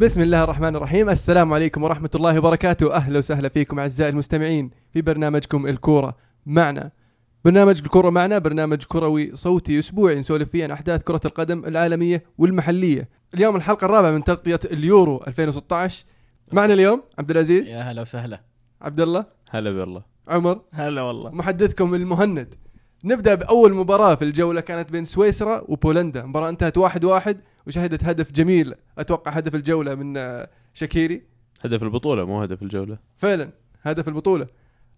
بسم الله الرحمن الرحيم. السلام عليكم ورحمة الله وبركاته. أهلا وسهلا فيكم أعزائي المستمعين في برنامجكم الكورة معنا. برنامج الكورة معنا برنامج كروي صوتي أسبوعي نسولف فيه عن أحداث كرة القدم العالمية والمحلية. اليوم الحلقة الرابعة من تغطية اليورو 2016 معنا اليوم عبد العزيز. يا هلا وسهلا. عبد الله. هلا بالله. عمر. هلا والله. محدثكم المهند. نبدأ بأول مباراة في الجولة كانت بين سويسرا وبولندا. مباراة انتهت واحد واحد وشهدت هدف جميل أتوقع هدف الجولة من آه، شاكيري. هدف البطولة مو هدف الجولة. فعلا هدف البطولة.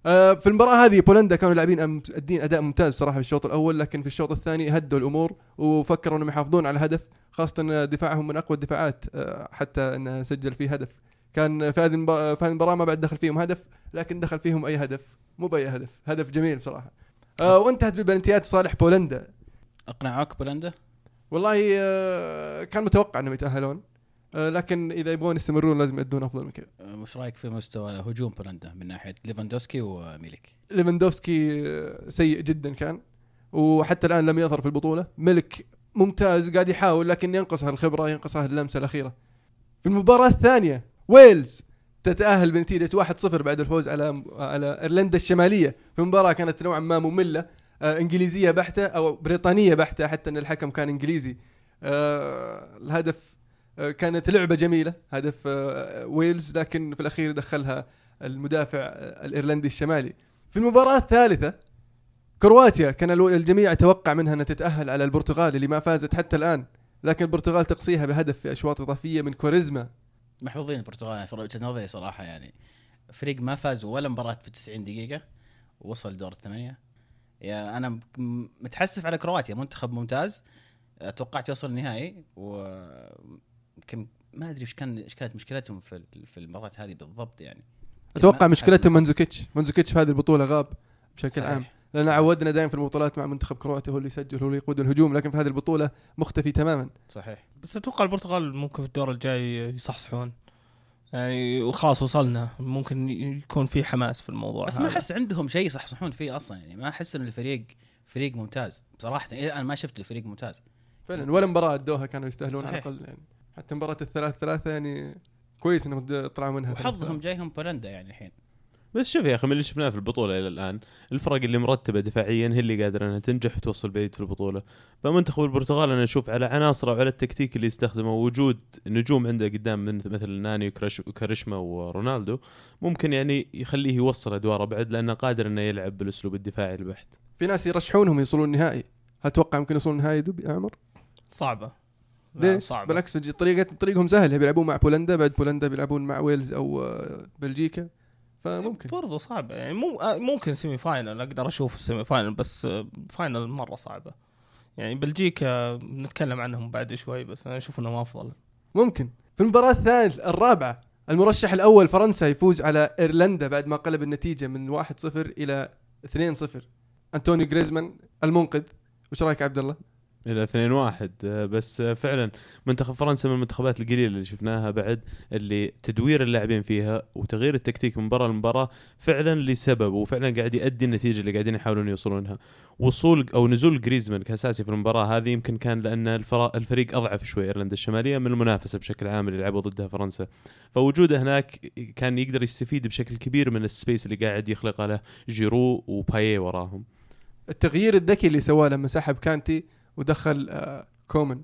آه، في المباراة هذه بولندا كانوا لاعبين مؤدين أداء ممتاز صراحة في الشوط الأول لكن في الشوط الثاني هدوا الأمور وفكروا أنهم يحافظون على الهدف خاصة إن دفاعهم من أقوى الدفاعات آه، حتى انه سجل فيه هدف. كان في هذه المبا- في هذه المباراة ما بعد دخل فيهم هدف لكن دخل فيهم أي هدف مو بأي هدف. هدف جميل بصراحه آه وانتهت ببلنتيات صالح بولندا أقنعوك بولندا؟ والله آه كان متوقع انهم يتأهلون آه لكن إذا يبغون يستمرون لازم يدون أفضل من كذا أه، وش رأيك في مستوى هجوم بولندا من ناحية ليفاندوفسكي وميليك؟ ليفاندوفسكي آه، سيء جدا كان وحتى الآن لم يظهر في البطولة ميليك ممتاز قاعد يحاول لكن ينقصها الخبرة ينقصها اللمسة الأخيرة في المباراة الثانية ويلز تتأهل بنتيجة 1-0 بعد الفوز على على إيرلندا الشمالية. في مباراة كانت نوعا ما مملة. آه إنجليزية بحتة أو بريطانية بحتة حتى إن الحكم كان إنجليزي. آه الهدف آه كانت لعبة جميلة. هدف آه ويلز لكن في الأخير دخلها المدافع آه الإيرلندي الشمالي. في المباراة الثالثة كرواتيا. كان الجميع يتوقع منها أنها تتأهل على البرتغال اللي ما فازت حتى الآن. لكن البرتغال تقصيها بهدف في أشواط إضافية من كوريزما. محظوظين البرتغال في وجهه نظري صراحة يعني. فريق ما فاز ولا مباراة في 90 دقيقة ووصل دور الثمانية. يا أنا متحسف على كرواتيا منتخب ممتاز. توقعت يوصل النهائي و كم ما أدري إيش كان إيش كانت مشكلتهم في في المباراة هذه بالضبط يعني. أتوقع مشكلتهم منزوكيتش. منزوكيتش في هذه البطولة غاب بشكل صحيح. عام. لأن عودنا دائما في البطولات مع منتخب كرواتيا هو اللي يسجل هو اللي يقود الهجوم لكن في هذه البطولة مختفي تماما. صحيح. بس أتوقع البرتغال ممكن في الدور الجاي يصحصحون. يعني وخلاص وصلنا ممكن يكون في حماس في الموضوع بس ما. أحس عندهم شيء يصحصحون فيه أصلا يعني ما أحس إن الفريق فريق ممتاز. صراحة إلى الان ما شفت الفريق ممتاز. فعلا ولا مباراة ادوها كانوا يستاهلون على صحيح. الأقل يعني حتى مباراة الثلاث ثلاثة يعني كويس إنهم طلعوا منها. وحظهم جايهم بولندا يعني الحين. بس شوف يا أخي من اللي شفناه في البطولة إلى الآن الفرق اللي مرتبة دفاعيا هي اللي قادرة إنها تنجح وتوصل بعيد في البطولة. فمنتخب البرتغال أنا أشوف على عناصره وعلى التكتيك اللي يستخدمه ووجود نجوم عنده قدام من مثل ناني وكواريسما ورونالدو ممكن يعني يخليه يوصل أدواره بعد لأنه قادر إنه يلعب بالأسلوب الدفاعي البحت. في ناس يرشحونهم يوصلون النهائي. هل تتوقع ممكن يوصلون النهائي ذي يا عمر؟ صعبة. ليش؟ صعبة. بالعكس طريقة طريقهم سهل بيلعبون مع بولندا بعد بولندا بيلعبون مع ويلز أو آه، بلجيكا. فممكن. برضو صعبه يعني مو آه، ممكن semi final أقدر أشوف ال semi final بس آه، final مرة صعبة. يعني بلجيكا نتكلم عنهم بعد شوي بس أنا أشوف إنهم أفضل. ممكن. في المباراة الثالث الرابعة المرشح الأول فرنسا يفوز على إيرلندا بعد ما قلب النتيجة من 1-0 إلى 2-0 أنتوني جريزمان المنقذ. وش رأيك عبد الله؟ إلى 2 1 بس آه، فعلا منتخب فرنسا من المنتخبات القليلة اللي شفناها بعد اللي تدوير اللاعبين فيها وتغيير التكتيك من مباراه لمباراة فعلا لسبب وفعلا قاعد يؤدي النتيجة اللي قاعدين يحاولون يوصلونها. وصول أو نزول جريزمان كأساسي في المباراة هذه يمكن كان لأن الفريق أضعف شوي إيرلندا الشمالية من المنافسة بشكل عام اللي لعبوا ضدها فرنسا. فوجوده هناك كان يقدر يستفيد بشكل كبير من ال space اللي قاعد يخلقه له جيرو وبايه وراهم. التغيير الذكي اللي سواه لما سحب كانتي ودخل آه، كومن.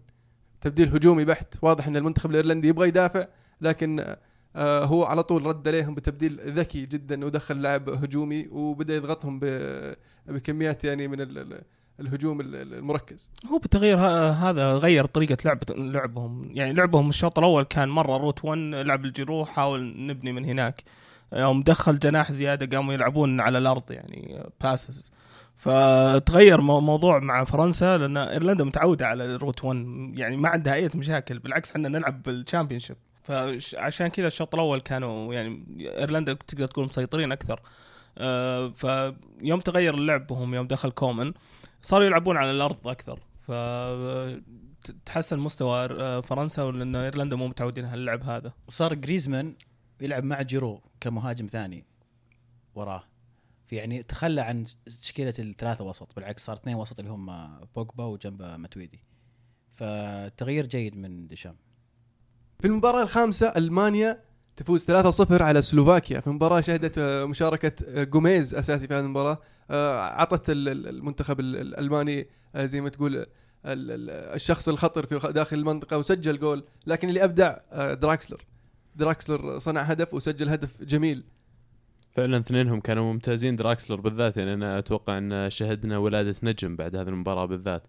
تبديل هجومي بحت. واضح أن المنتخب الإيرلندي يبغى يدافع لكن آه، هو على طول رد عليهم بتبديل ذكي جدا ودخل لاعب هجومي وبدأ يضغطهم بكميات يعني من ال- ال- الهجوم ال- ال- المركز. هو بالتغيير ه- هذا غير طريقة لعبة لعبهم. يعني لعبهم الشوط الأول كان مرة route 1 لعب لجيرو حاول نبني من هناك. يوم دخل جناح زيادة قاموا يلعبون على الأرض يعني passes فتغير مو- موضوع مع فرنسا لأن إيرلندا متعودة على ال route 1 يعني ما عندها أي مشاكل بالعكس إحنا نلعب بال Championship فعشان كذا الشوط الأول كانوا يعني إيرلندا تقدر تقول مسيطرين أكثر. آه، فيوم تغير لعبهم يوم دخل كومن صاروا يلعبون على الأرض أكثر. ف تحسن مستوى آه، فرنسا لأن إيرلندا مو متعودين على اللعب هذا. وصار جريزمان يلعب مع جيرو كمهاجم ثاني وراه. في يعني تخلى عن تشكيلة الثلاثة وسط بالعكس صار اثنين وسط اللي هم بوجبا وجنبه ماتويدي فتغيير جيد من ديشام. في المباراة الخامسة ألمانيا تفوز 3-0 على سلوفاكيا. في مباراه شهدت آه، مشاركة آه، جوميز أساسي في هذه المباراة. آه، عطت ال- ال- المنتخب ال- الألماني آه، زي ما تقول ال- ال- الشخص الخطر في داخل المنطقة وسجل جول. لكن اللي ابدع آه، دراكسلر. دراكسلر صنع هدف وسجل هدف جميل. فعلا اثنينهم كانوا ممتازين. دراكسلر بالذات يعني أنا أتوقع أن شهدنا ولادة نجم بعد هذه المباراة بالذات.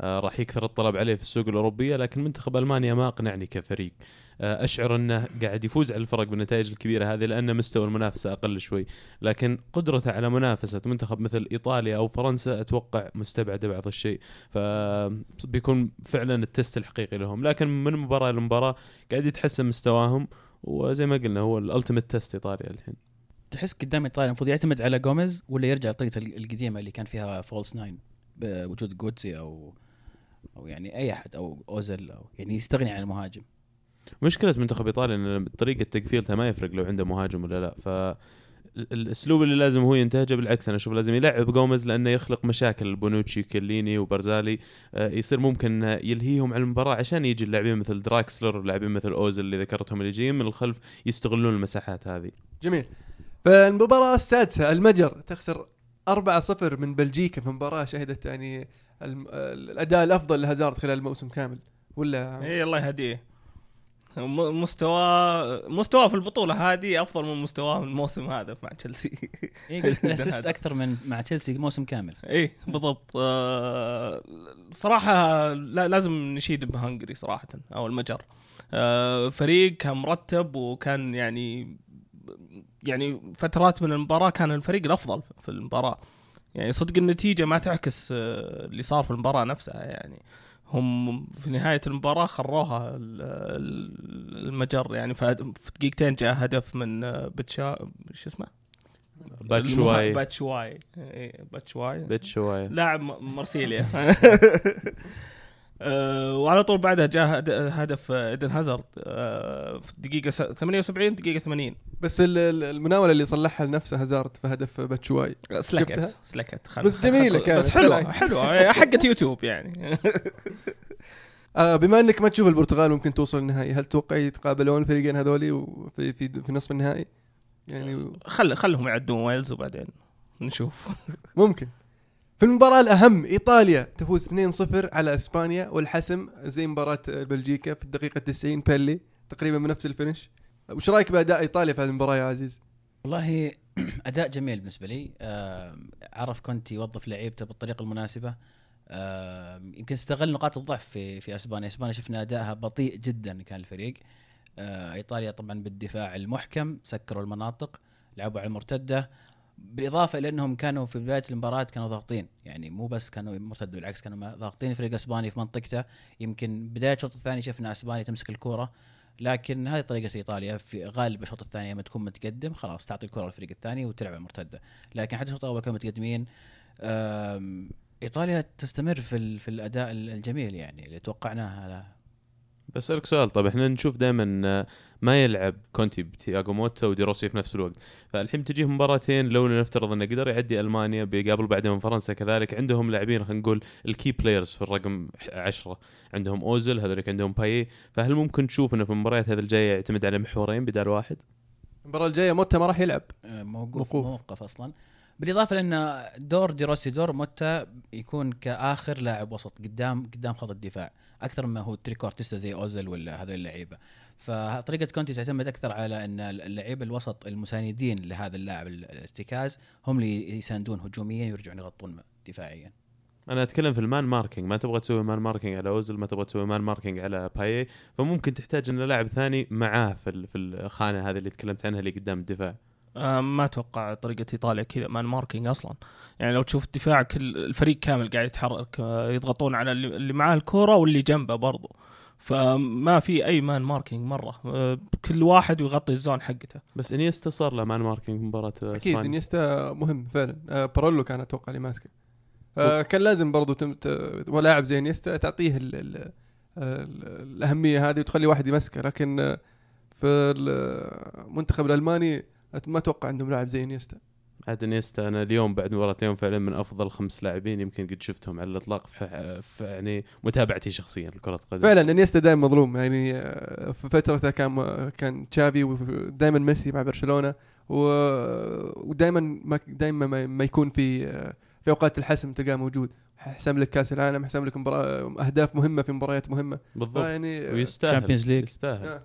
آه راح يكثر الطلب عليه في السوق الأوروبية لكن منتخب ألمانيا ما أقنعني كفريق. آه أشعر أنه قاعد يفوز على الفرق بالنتائج الكبيرة هذه لأن مستوى المنافسة أقل شوي. لكن قدرته على منافسة منتخب مثل إيطاليا أو فرنسا أتوقع مستبعده بعض الشيء. فبيكون فعلا ال test الحقيقي لهم. لكن من مباراة لمباراة قاعد يتحسن مستواهم وزي ما قلنا هو ال ultimate test إيطاليا الحين. تحس قدام ايطاليا المفروض يعتمد على جوميز ولا يرجع لطريقته القديمة اللي كان فيها false nine بوجود جوتسي أو أو يعني أي أحد أو اوزل أو يعني يستغني عن المهاجم. مشكلة منتخب إيطاليا إن طريقة تقفيلته ما يفرق لو عنده مهاجم ولا لا. ف الأسلوب اللي لازم هو ينتهجه بالعكس أنا أشوف لازم يلعب جوميز لأنه يخلق مشاكل بونوتشي كيليني وبرزالي. آه، يصير ممكن يلهيهم على المباراة عشان يجي اللاعبين مثل دراكسلر لاعبين مثل اوزل اللي ذكرتهم اللي جايين من الخلف يستغلون المساحات هذه. جميل. فالمباراة السادسة المجر تخسر 4-0 من بلجيكا في مباراة شهدت يعني الأداء الأفضل لهازارد خلال الموسم كامل ولا؟ إي الله يهديه. مستوى مستواه في البطولة هذه أفضل من مستواه الموسم هذا مع تشيلسي. قلت الاسيست أكثر من مع تشيلسي موسم كامل. إيه بالضبط. آه، صراحة لا لازم نشيد بهنغري صراحة أو المجر. آه، فريق كان مرتب وكان يعني يعني فترات من المباراة كان الفريق الأفضل في المباراة. يعني صدق النتيجة ما تعكس آه، اللي صار في المباراة نفسها. يعني هم في نهاية المباراة خروها ال- ال- المجر. يعني في دقيقتين جاء هدف من آه، باتشو شو اسمه؟ باتشواي. باتشواي. إيه، باتشواي. باتشواي. لاعب مرسيليا. آه، وعلى طول بعدها جاء هد- هدف آه، إيدن هازارد آه، في دقيقة س- 78 دقيقة 80 بس ال- ال- المناولة اللي صلحها لنفسه هازارد في هدف باتشواي شفتها؟ سلكت سلكت خل- بس جميلة كانت. بس حلوة. حلوة حقت يوتيوب يعني آه بما إنك ما تشوف البرتغال ممكن توصل النهائي هل تتوقع يتقابلون الفريقين هذولي وفي في في نصف النهائي؟ يعني خل خلهم يعدون ويلز وبعدين نشوف ممكن في المباراة الأهم إيطاليا تفوز 2-0 على إسبانيا والحسم زي مباراة بلجيكا في الدقيقة 90 بيلي تقريبا بنفس الفينش. وش رأيك بأداء إيطاليا في هذه المباراة يا عزيز؟ والله أداء جميل بالنسبة لي. آه، عرف كونتي يوظف لعيبته بالطريقة المناسبة. آه، يمكن استغل نقاط الضعف في في إسبانيا. إسبانيا شفنا أدائها بطيء جدا كان الفريق. آه، إيطاليا طبعا بالدفاع المحكم سكروا المناطق لعبوا على المرتدة. بالإضافة إلى أنهم كانوا في بداية المباراة كانوا ضاغطين. يعني مو بس كانوا مرتد بالعكس كانوا ضاغطين. الفريق الاسباني في منطقته يمكن بداية الشوط الثاني شفنا اسبانيا تمسك الكره لكن هذه طريقة إيطاليا. في غالب الشوط الثاني لما تكون متقدم خلاص تعطي الكره للفريق الثاني وتلعب المرتده لكن حتى الشوط الأول كانوا متقدمين. إيطاليا تستمر في في الأداء الجميل يعني اللي توقعناه. بسألك سؤال طب إحنا نشوف دائما ما يلعب كونتي بتياغو موتا ودي روسي في نفس الوقت. فالحين تجيه مباراتين لو نفترض إنه قدر يعدي ألمانيا بيقابل بعدين من فرنسا كذلك عندهم لاعبين خلينا نقول ال key players في الرقم 10 عندهم اوزل هذولك عندهم باييه. فهل ممكن تشوف إنه في المباريات هذه الجاية يعتمد على محورين بدال واحد؟ المباراة الجاية موتا ما راح يلعب. آه، موقوف موقوف. موقوف أصلا. بالإضافة لأن دور دي روسي دور موتا يكون كآخر لاعب وسط قدام قدام خط الدفاع أكثر ما هو trequartista زي اوزل ولا هذول اللعيبة. فطريقة كونتي تعتمد أكثر على أن اللعيبة الوسط المساندين لهذا اللاعب الارتكاز هم اللي يساندون هجوميا ويرجعون يغطون دفاعيا. أنا أتكلم في ال man marking ما تبغى تسوي man marking على أوزيل ما تبغى تسوي man marking على باي فممكن تحتاج إن لاعب ثاني معاه في في الخانة هذه اللي تكلمت عنها اللي قدام الدفاع. ما أتوقع طريقة إيطاليا كذا man marking أصلا. يعني لو تشوف الدفاع كل الفريق كامل قاعد يتحرك آه، يضغطون على اللي اللي معاه الكورة واللي جنبه برضو. فما في أي man marking مرة. آه، كل واحد يغطي ال zone حقته. بس إنيستا صار له man marking مباراة إسبانيا. إنيستا مهم فعلا. آه بارولو كان أتوقع اللي ماسكه. آه كان لازم برضو تم ت- ولاعب زي إنيستا تعطيه ال ال ال الأهمية هذه وتخلي واحد يمسكه. لكن آه، في المنتخب الألماني أت- ما أتوقع عندهم لاعب زي إنيستا. عاد إنيستا أنا اليوم بعد مباراة اليوم فعلا من أفضل خمس لاعبين يمكن قد شفتهم على الإطلاق في, في يعني متابعتي شخصيا لكرة القدم. فعلا إنيستا دائما مظلوم. يعني آه، في فترته كان كان تشافي ودائما ميسي مع برشلونة ودائما ما دائما ما- ما يكون في آه، في أوقات الحسم تلقاه موجود. حسم لك كأس العالم حسم لك مباراة أهداف مهمة في مباريات مهمة. بالضبط. فيعني آه، ويستاهل. يستاهل.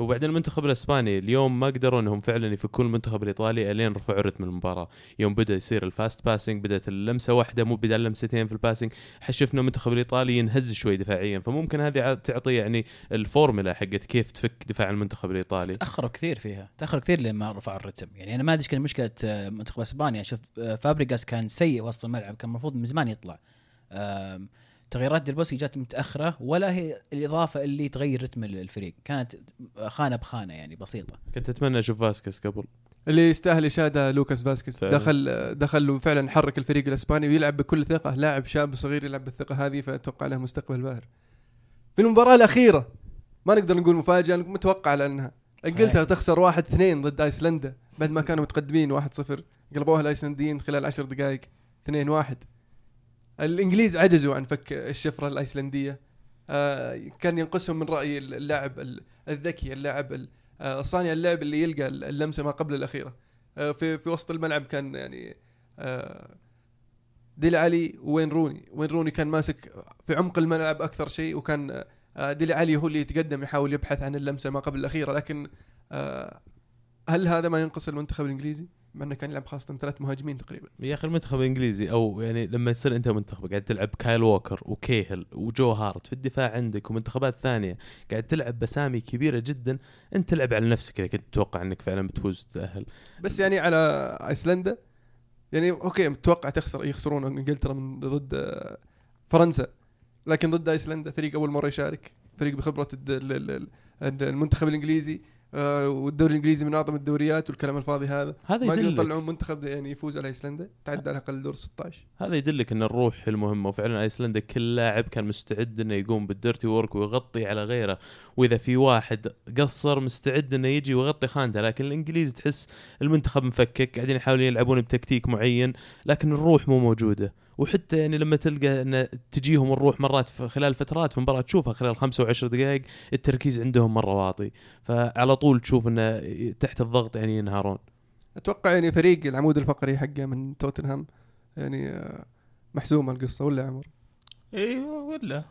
وبعدين المنتخب الإسباني اليوم ما قدروا إنهم فعلا يفكون المنتخب الإيطالي إلين رفعوا رتم المباراة. يوم بدأ يصير ال fast passing بدأت اللمسة واحدة مو بدأ اللمستين في ال passing شفنا المنتخب الإيطالي ينهز شوي دفاعيا. فممكن هذه تعطي يعني الفورمولا حقت كيف تفك دفاع المنتخب الإيطالي. تأخروا كثير فيها. تأخروا كثير لما رفعوا الرتم. يعني أنا ما أدري كان مشكلة آه، منتخب إسبانيا. شفت آه، فابريجاس كان سيء وسط الملعب كان المفروض من زمان يطلع. تغييرات ديلبوسكي جات متأخرة ولا هي الإضافة اللي تغير رتم الفريق. كانت خانة بخانة يعني بسيطة. كنت أتمنى أشوف فاسكيز قبل. اللي يستاهل إشادة لوكاس فاسكيز. فعلا. دخل دخل وفعلا حرك الفريق الإسباني ويلعب بكل ثقة. لاعب شاب صغير يلعب بالثقة هذه فأتوقع له مستقبل باهر. في المباراة الأخيرة ما نقدر نقول مفاجأة متوقع لانها إنجلترا تخسر واحد اثنين ضد آيسلندا بعد ما كانوا متقدمين 1-0 قلبوها الآيسلنديين خلال 10 دقائق 2-1 الإنجليز عجزوا عن فك الشفرة الأيسلندية. آه كان ينقصهم من رايي اللاعب ال- الذكي اللاعب ال- آه، صانع اللعب اللي يلقى اللمسة ما قبل الأخيرة. آه، في في وسط الملعب كان يعني ديلي ألي واين روني. واين روني كان ماسك في عمق الملعب أكثر شيء وكان ديلي ألي هو اللي يتقدم يحاول يبحث عن اللمسة ما قبل الأخيرة. لكن هل هذا ما ينقص المنتخب الإنجليزي؟ مع إنه كان يلعب خاصة ثلاث مهاجمين تقريبا. يا أخي المنتخب الإنجليزي أو يعني لما تصير أنت منتخب قاعد تلعب كايل ووكر وكيهل وجو هارت في الدفاع عندك ومنتخبات ثانية قاعد تلعب بأسامي كبيرة جدا أنت تلعب على نفسك إذا كنت تتوقع إنك فعلا بتفوز وتتأهل. بس يعني على أيسلندا يعني okay متوقع تخسر يخسرون إنجلترا من ضد فرنسا لكن ضد أيسلندا فريق أول مرة يشارك فريق بخبرة المنتخب الإنجليزي. آه، والدوري الإنجليزي من أعظم الدوريات والكلام الفاضي هذا. هذا يدلك. يطلعون منتخب يعني يفوز على أيسلندا تعدى على الأقل دور 16 هذا يدلك إن الروح المهمة وفعلا أيسلندا كل لاعب كان مستعد إنه يقوم بال dirty work ويغطي على غيره. وإذا في واحد قصر مستعد إنه يجي ويغطي خانته لكن الإنجليز تحس المنتخب مفكك قاعدين يحاولون يلعبون بتكتيك معين لكن الروح مو موجودة. وحتى يعني لما تلقى إن تجيهم الروح مرات في خلال فترات في مباراة تشوفها خلال خمسة وعشر دقائق التركيز عندهم مرة واطي. فعلى طول تشوف إنه تحت الضغط يعني ينهارون. أتوقع يعني فريق العمود الفقري حقه من توتنهام يعني آه، محسومه القصة ولا يا عمر؟ أيوه ولا.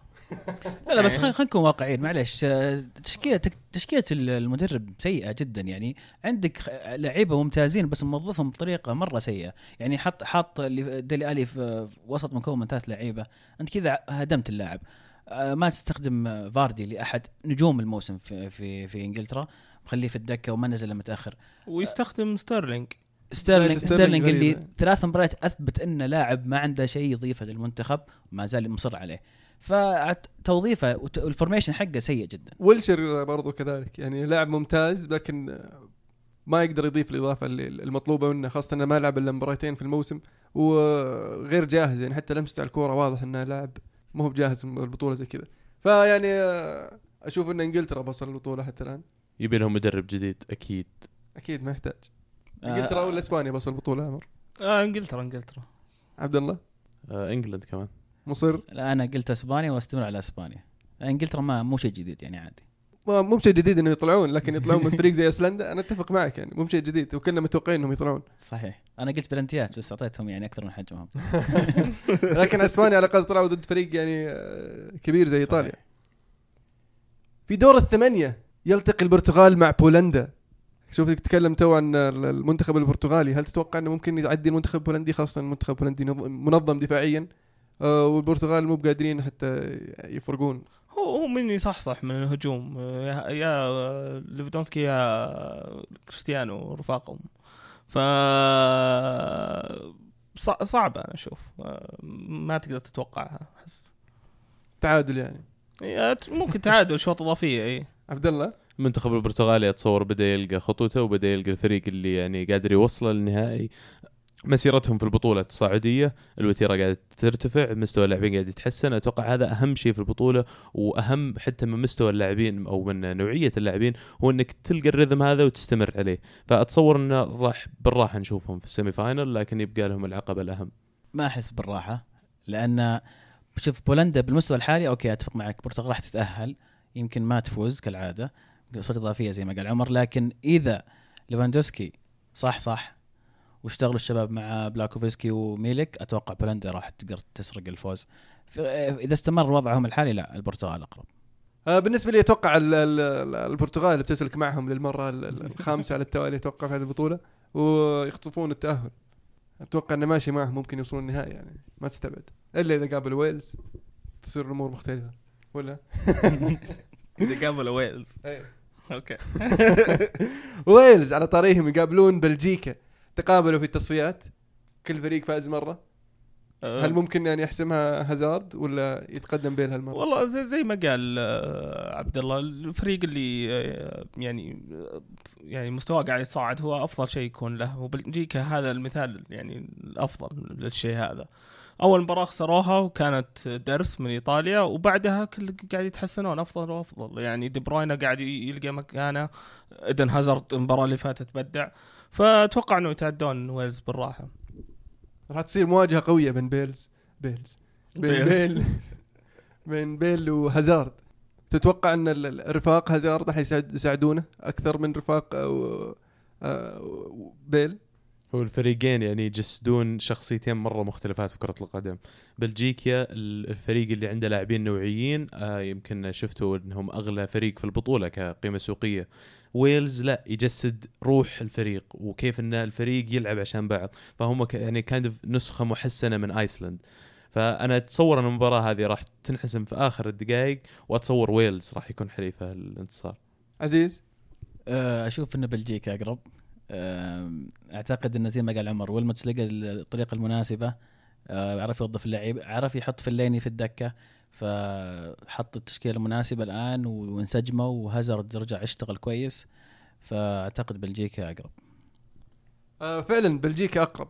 لا لا بس خلينا نكون واقعيين. معلش آه، تشكيلة تشكيلة المدرب سيئة جدا. يعني عندك لعيبة ممتازين بس موظفهم بطريقة مرة سيئة. يعني حط حط اللي ديلي ألي في وسط مكون من ثلاث لعيبة. أنت كذا هدمت اللاعب. آه، ما تستخدم فاردي لأحد نجوم الموسم في في في إنجلترا. مخليه في الدكة وما نزل متأخر. ويستخدم ستيرلينج. ستيرلينج ستيرلينج اللي. ثلاث مباريات أثبت انه لاعب ما عنده شيء يضيفه للمنتخب وما زال مصر عليه. فتوظيفه والفورميشن حقه سيء جدا. ويلشر برضو كذلك. يعني لاعب ممتاز لكن آه، ما يقدر يضيف الإضافة اللي- المطلوبة منه خاصة إنه ما لعب إلا مباراتين في الموسم وغير جاهز. يعني حتى لمسته على الكورة واضح إنه لاعب ما هو بجاهز البطوله زي كذا. فيعني آه، أشوف إن إنجلترا بصل البطولة حتى الآن. يبي لهم مدرب جديد أكيد. أكيد ما يحتاج. إنجلترا ولا إسبانيا بصل البطولة عمر؟ آه إنجلترا إنجلترا. عبد الله؟ آه إنجلند كمان. مصر؟ لا أنا قلت إسبانيا وأستمر على إسبانيا. إنجلترا ما مو شيء جديد يعني عادي. مو بشيء جديد انه يطلعون لكن يطلعون من فريق زي إيسلندا. أنا أتفق معك يعني مو بشيء جديد. وكنا متوقعين إنهم يطلعون. صحيح. أنا قلت بلنتيات بس أعطيتهم يعني أكثر من حجمهم. لكن إسبانيا على الأقل طلعوا ضد فريق يعني آه، كبير زي إيطاليا. في دور الثمانية يلتقي البرتغال مع بولندا. شوف تتكلم تو عن المنتخب البرتغالي. هل تتوقع إنه ممكن يعدي المنتخب البولندي؟ خاصة المنتخب البولندي نظ- منظم دفاعيا. والبرتغال مو بقادرين حتى يفرقون. هو هو من يصحصح من الهجوم. آه، يا يا ليفاندوفسكي يا كريستيانو ورفاقهم ف صع- صعبة أنا أشوف. آه، ما تقدر تتوقعها أحس. تعادل يعني. ممكن تعادل شوط إضافية إي. عبد الله؟ المنتخب البرتغالي اتصور بدأ يلقى خطوته وبدأ يلقى الفريق اللي يعني قادر يوصله للنهائي. مسيرتهم في البطولة التصاعديه الوتيرة قاعدة ترتفع مستوى اللاعبين قاعد يتحسن. أتوقع هذا أهم شيء في البطولة وأهم حتى من مستوى اللاعبين أو من نوعية اللاعبين هو إنك تلقى الرتم هذا وتستمر عليه. فأتصور إنه راح بالراحة نشوفهم في ال semi final لكن يبقى لهم العقبه الأهم. ما أحس بالراحة لأن شوف بولندا بالمستوى الحالي okay أتفق معك البرتغال راح تتأهل يمكن ما تفوز كالعادة شوط إضافية زي ما قال عمر لكن إذا ليفاندوفسكي صحصح واشتغلوا الشباب مع بلاشيكوفسكي وميلك أتوقع بولندا راح تقدر تسرق الفوز. إذا استمر وضعهم الحالي لا البرتغال أقرب. آه، بالنسبة لي أتوقع ال- ال- البرتغال اللي بتسلك معهم للمرة ال- ال- الخامسة على التوالي أتوقع في هذه البطولة ويخطفون التأهل. أتوقع إنه ماشي معهم ممكن يوصلون النهائي يعني ما تستبعد. إلا إذا قابل ويلز تصير الأمور مختلفة. ولا؟ إذا قابلوا ويلز. إيه. okay. ويلز على طريقهم يقابلون بلجيكا. تقابلوا في التصفيات؟ كل فريق فاز مرة. هل ممكن يعني يحسمها هازارد ولا يتقدم بيل هالمرة؟ والله زي, زي ما قال آه، عبد الله الفريق اللي آه، يعني آه، يعني مستواه قاعد يتصاعد هو أفضل شيء يكون له. وبلجيكا هذا المثال يعني الأفضل للشيء هذا. أول مباراة خسروها وكانت درس من إيطاليا وبعدها كل قاعد يتحسنون أفضل وأفضل. يعني دي بروين قاعد يلقى مكانه إيدن هازارد المباراة اللي فاتت بدع. فأتوقع إنه يتعدون ويلز بالراحة. راح تصير مواجهة قوية بين ويلز ويلز بين بيل. بيل بين بيل وهازارد. تتوقع إن رفاق هازارد راح يساعد- يساعدونه أكثر من رفاق أو بيل؟ هو الفريقين يعني يجسدون شخصيتين مرة مختلفات في كرة القدم. بلجيكا ال- الفريق اللي عنده لاعبين نوعيين آه يمكن شفتوا إنهم أغلى فريق في البطولة كقيمة سوقية. ويلز لا يجسد روح الفريق وكيف إن الفريق يلعب عشان بعض. فهم ك- يعني كان نسخة محسنة من ايسلند فأنا أتصور إن المباراة هذه راح تنحسم في آخر الدقائق وأتصور ويلز راح يكون حليفة الانتصار عزيز؟ آه، أشوف إن بلجيكا أقرب. أعتقد إنه زي ما قال عمر ويلموتس لقى الطريقة المناسبة آه، عرف يوظف اللعيب عرف يحط فليني في الدكة فحط التشكيلة المناسبة الآن وانسجموا وهازارد رجع يشتغل كويس فأعتقد بلجيكا أقرب. آه، فعلا بلجيكا أقرب.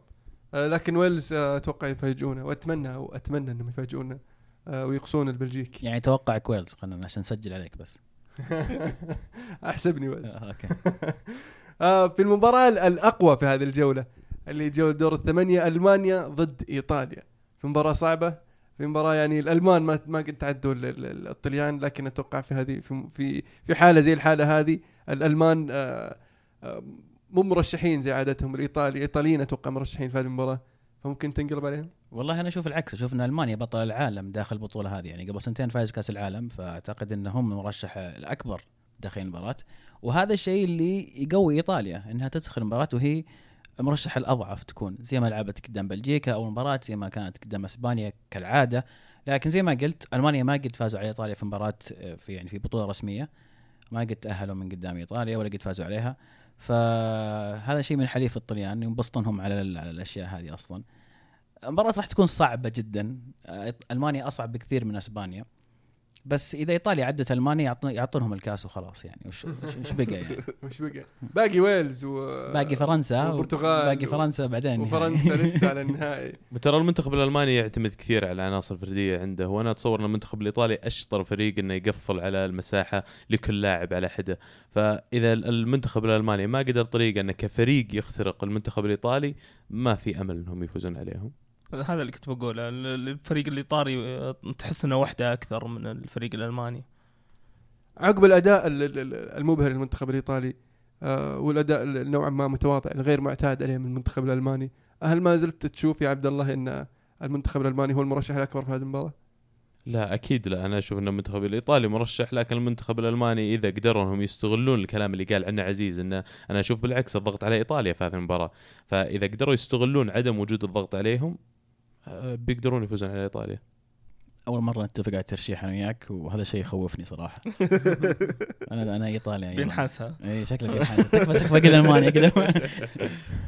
آه، لكن ويلز أتوقع يفاجئونا وأتمنى وأتمنى إنهم يفاجئونا ويقصون البلجيكي. يعني توقع كويلز خلينا عشان نسجل عليك بس. أحسبني ويلز. أوكي. في المباراة ال- الأقوى في هذه الجولة اللي جولة دور الثمانية ألمانيا ضد إيطاليا. في مباراة صعبة في مباراة يعني الألمان ما ما قد تعدوا ال- ال- ال- الطليان لكن أتوقع في هذه في في حالة زي الحالة هذه الألمان آه، آه، مو مرشحين زي عادتهم. الإيطالي الإيطاليين أتوقع مرشحين في هذه المباراة. فممكن تنقلب عليهم؟ والله أنا أشوف العكس. أشوف إن ألمانيا بطل العالم داخل البطولة هذه. يعني قبل سنتين فاز كأس العالم فأعتقد انهم المرشح الأكبر داخل المباراة. وهذا الشيء اللي يقوي إيطاليا إنها تدخل المباراه وهي المرشح الأضعف تكون زي ما لعبت قدام بلجيكا أو مباراة زي ما كانت قدام إسبانيا كالعادة. لكن زي ما قلت ألمانيا ما قد فازوا على إيطاليا في مباراة في يعني في بطولة رسمية. ما قد تأهلوا من قدام إيطاليا ولا قد فازوا عليها. فهذا شيء من حليف الطليان ينبسطونهم على, على الأشياء هذه أصلا. المباراة راح تكون صعبة جدا. آه، ألمانيا أصعب بكثير من إسبانيا. بس إذا إيطاليا عدت ألمانيا يعطون يعطونهم الكاس وخلاص يعني. وش وش- وش بقى يعني؟ وش بقى؟ باقي ويلز و باقي فرنسا والبرتغال باقي فرنسا بعدين وفرنسا لسه على النهائي. ترى المنتخب الألماني يعتمد كثير على عناصر فردية عنده وأنا أتصور إن المنتخب الإيطالي أشطر فريق إنه يقفل على المساحة لكل لاعب على حدة. فإذا المنتخب الألماني ما قدر طريقة إنه كفريق يخترق المنتخب الإيطالي ما في أمل إنهم يفوزون عليهم. هذا اللي كنت بقوله ال- الفريق الايطالي آه، تحس إنه وحدة أكثر من الفريق الألماني. عقب الأداء ال- ال- ال- المبهر للمنتخب الإيطالي آه، والأداء ال- نوعا ما متواضع الغير معتاد عليه من المنتخب الألماني هل ما زلت تشوف يا عبد الله إن المنتخب الألماني هو المرشح الأكبر في هذه المباراة؟ لا أكيد لا. أنا أشوف إن المنتخب الإيطالي مرشح لكن المنتخب الألماني إذا قدروا إنهم يستغلون الكلام اللي قال عنه عزيز انه أنا أشوف بالعكس الضغط على إيطاليا في هذه المباراة. فإذا قدروا يستغلون عدم وجود الضغط عليهم بيقدرون يفوزون على إيطاليا. أول مرة نتفق على الترشيح أنا وياك وهذا شيء يخوفني صراحة. أنا أنا ايطاليا بينحاسها. إي شكلك بينحاس تكفى تكفى قل المانيا كذا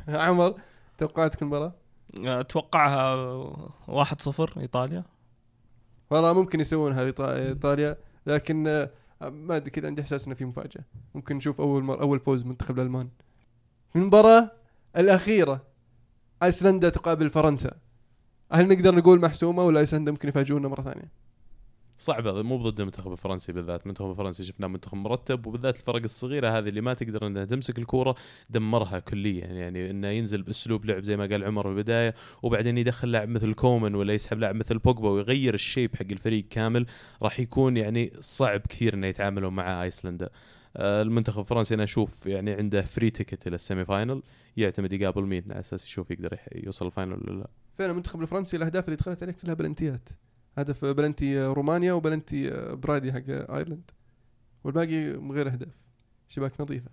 عمر توقعاتك المباراة؟ أتوقعها 1-0 إيطاليا. والله ممكن يسوونها إيطاليا لكن آه، ما أدري كذا عندي إحساس إنه في مفاجأة. ممكن نشوف أول مر... أول فوز منتخب الألمان. المباراة الأخيرة أيسلندا تقابل فرنسا. هل نقدر نقول محسومة ولا ايسلندا ممكن يفاجئونا مرة ثانية؟ صعبة مو ضد المنتخب الفرنسي بالذات. المنتخب الفرنسي شفناه منتخب مرتب وبالذات الفرق الصغيرة هذه اللي ما تقدر إنها تمسك الكورة دمرها كليا. يعني إنه ينزل بأسلوب لعب زي ما قال عمر بالبدايه وبعدين يدخل لاعب مثل كومن ولا يسحب لاعب مثل بوجبا ويغير ال shape حق الفريق كامل راح يكون يعني صعب كثير إنه يتعاملوا مع آيسلندا. آه، المنتخب الفرنسي أنا أشوف يعني عنده free ticket إلى ال semi final يعتمد يقابل مين؟ على أساس يشوف يقدر يوصل ال final ولا لا. فعلا المنتخب الفرنسي الأهداف اللي دخلت عليه كلها بلنتيات. هدف بلنتي رومانيا وبلنتي برادي حق آيرلند. والباقي من غير أهداف. شباك نظيفة.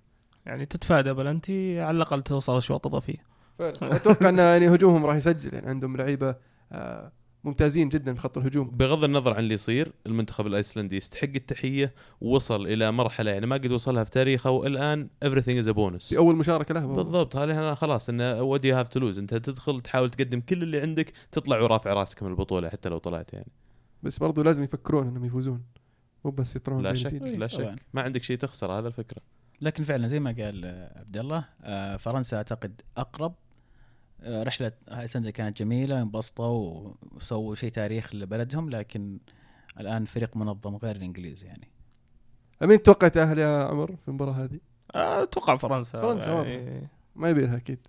يعني تتفادى بلنتي على الأقل توصل اشواط اضافيه فعلا. أتوقع أن يعني هجومهم راح يسجل. يعني عندهم لعيبة آه، ممتازين جدا في خط الهجوم. بغض النظر عن اللي يصير المنتخب الأيسلندي يستحق التحية ووصل إلى مرحلة يعني ما قد وصلها في تاريخه والآن everything is a bonus. في أول مشاركة له. بالضبط. هذه خلاص انه what you have to lose أنت تدخل تحاول تقدم كل اللي عندك تطلع ورافع راسك من البطولة حتى لو طلعت يعني. بس برضو لازم يفكرون إنهم يفوزون مو بس يطلعون لا. شك لا طبعاً. شك. ما عندك شيء تخسر هذا الفكرة. لكن فعلا زي ما قال عبد الله آه، فرنسا أعتقد أقرب رحلة ايسلندا كانت جميلة انبسطوا وسووا شيء تاريخ لبلدهم لكن الآن فريق منظم غير الإنجليز يعني. مين تتوقع تاهل يا عمر في المباراة هذه؟ أتوقع فرنسا فرنسا يعني ما يبي لها أكيد.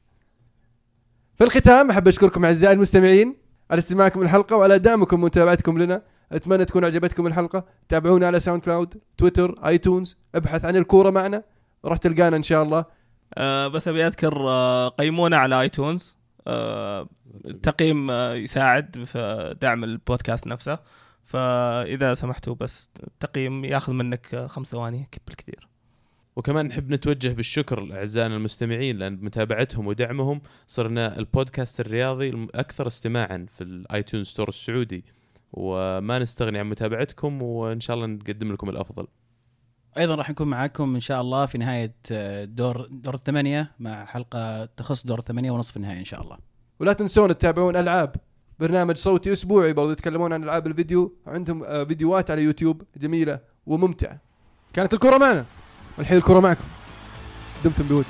في الختام أحب أشكركم أعزائي المستمعين. على استماعكم للحلقة وعلى دعمكم ومتابعتكم لنا. أتمنى تكون عجبتكم الحلقة. تابعونا على SoundCloud تويتر iTunes. ابحث عن الكورة معنا. راح تلقانا إن شاء الله. آه بس أبي أذكر آه قيمونا على iTunes. آه التقييم آه يساعد في دعم البودكاست نفسه. فإذا سمحتوا بس التقييم ياخذ منك آه، خمس ثواني بالكثير وكمان نحب نتوجه بالشكر لأعزائنا المستمعين لأن بمتابعتهم ودعمهم صرنا البودكاست الرياضي الاكثر استماعا في ال iTunes Store السعودي. وما نستغني عن متابعتكم وإن شاء الله نقدم لكم الأفضل. أيضا راح نكون معاكم إن شاء الله في نهاية آه، دور دور الثمانية مع حلقة تخص دور الثمانية ونصف النهائي إن شاء الله. ولا تنسون تتابعون ألعاب برنامج صوتي أسبوعي برضو يتكلمون عن ألعاب الفيديو. عندهم آه، فيديوهات على يوتيوب جميلة وممتعة. كانت الكرة معنا. والحين الكرة معكم. دمتم بود.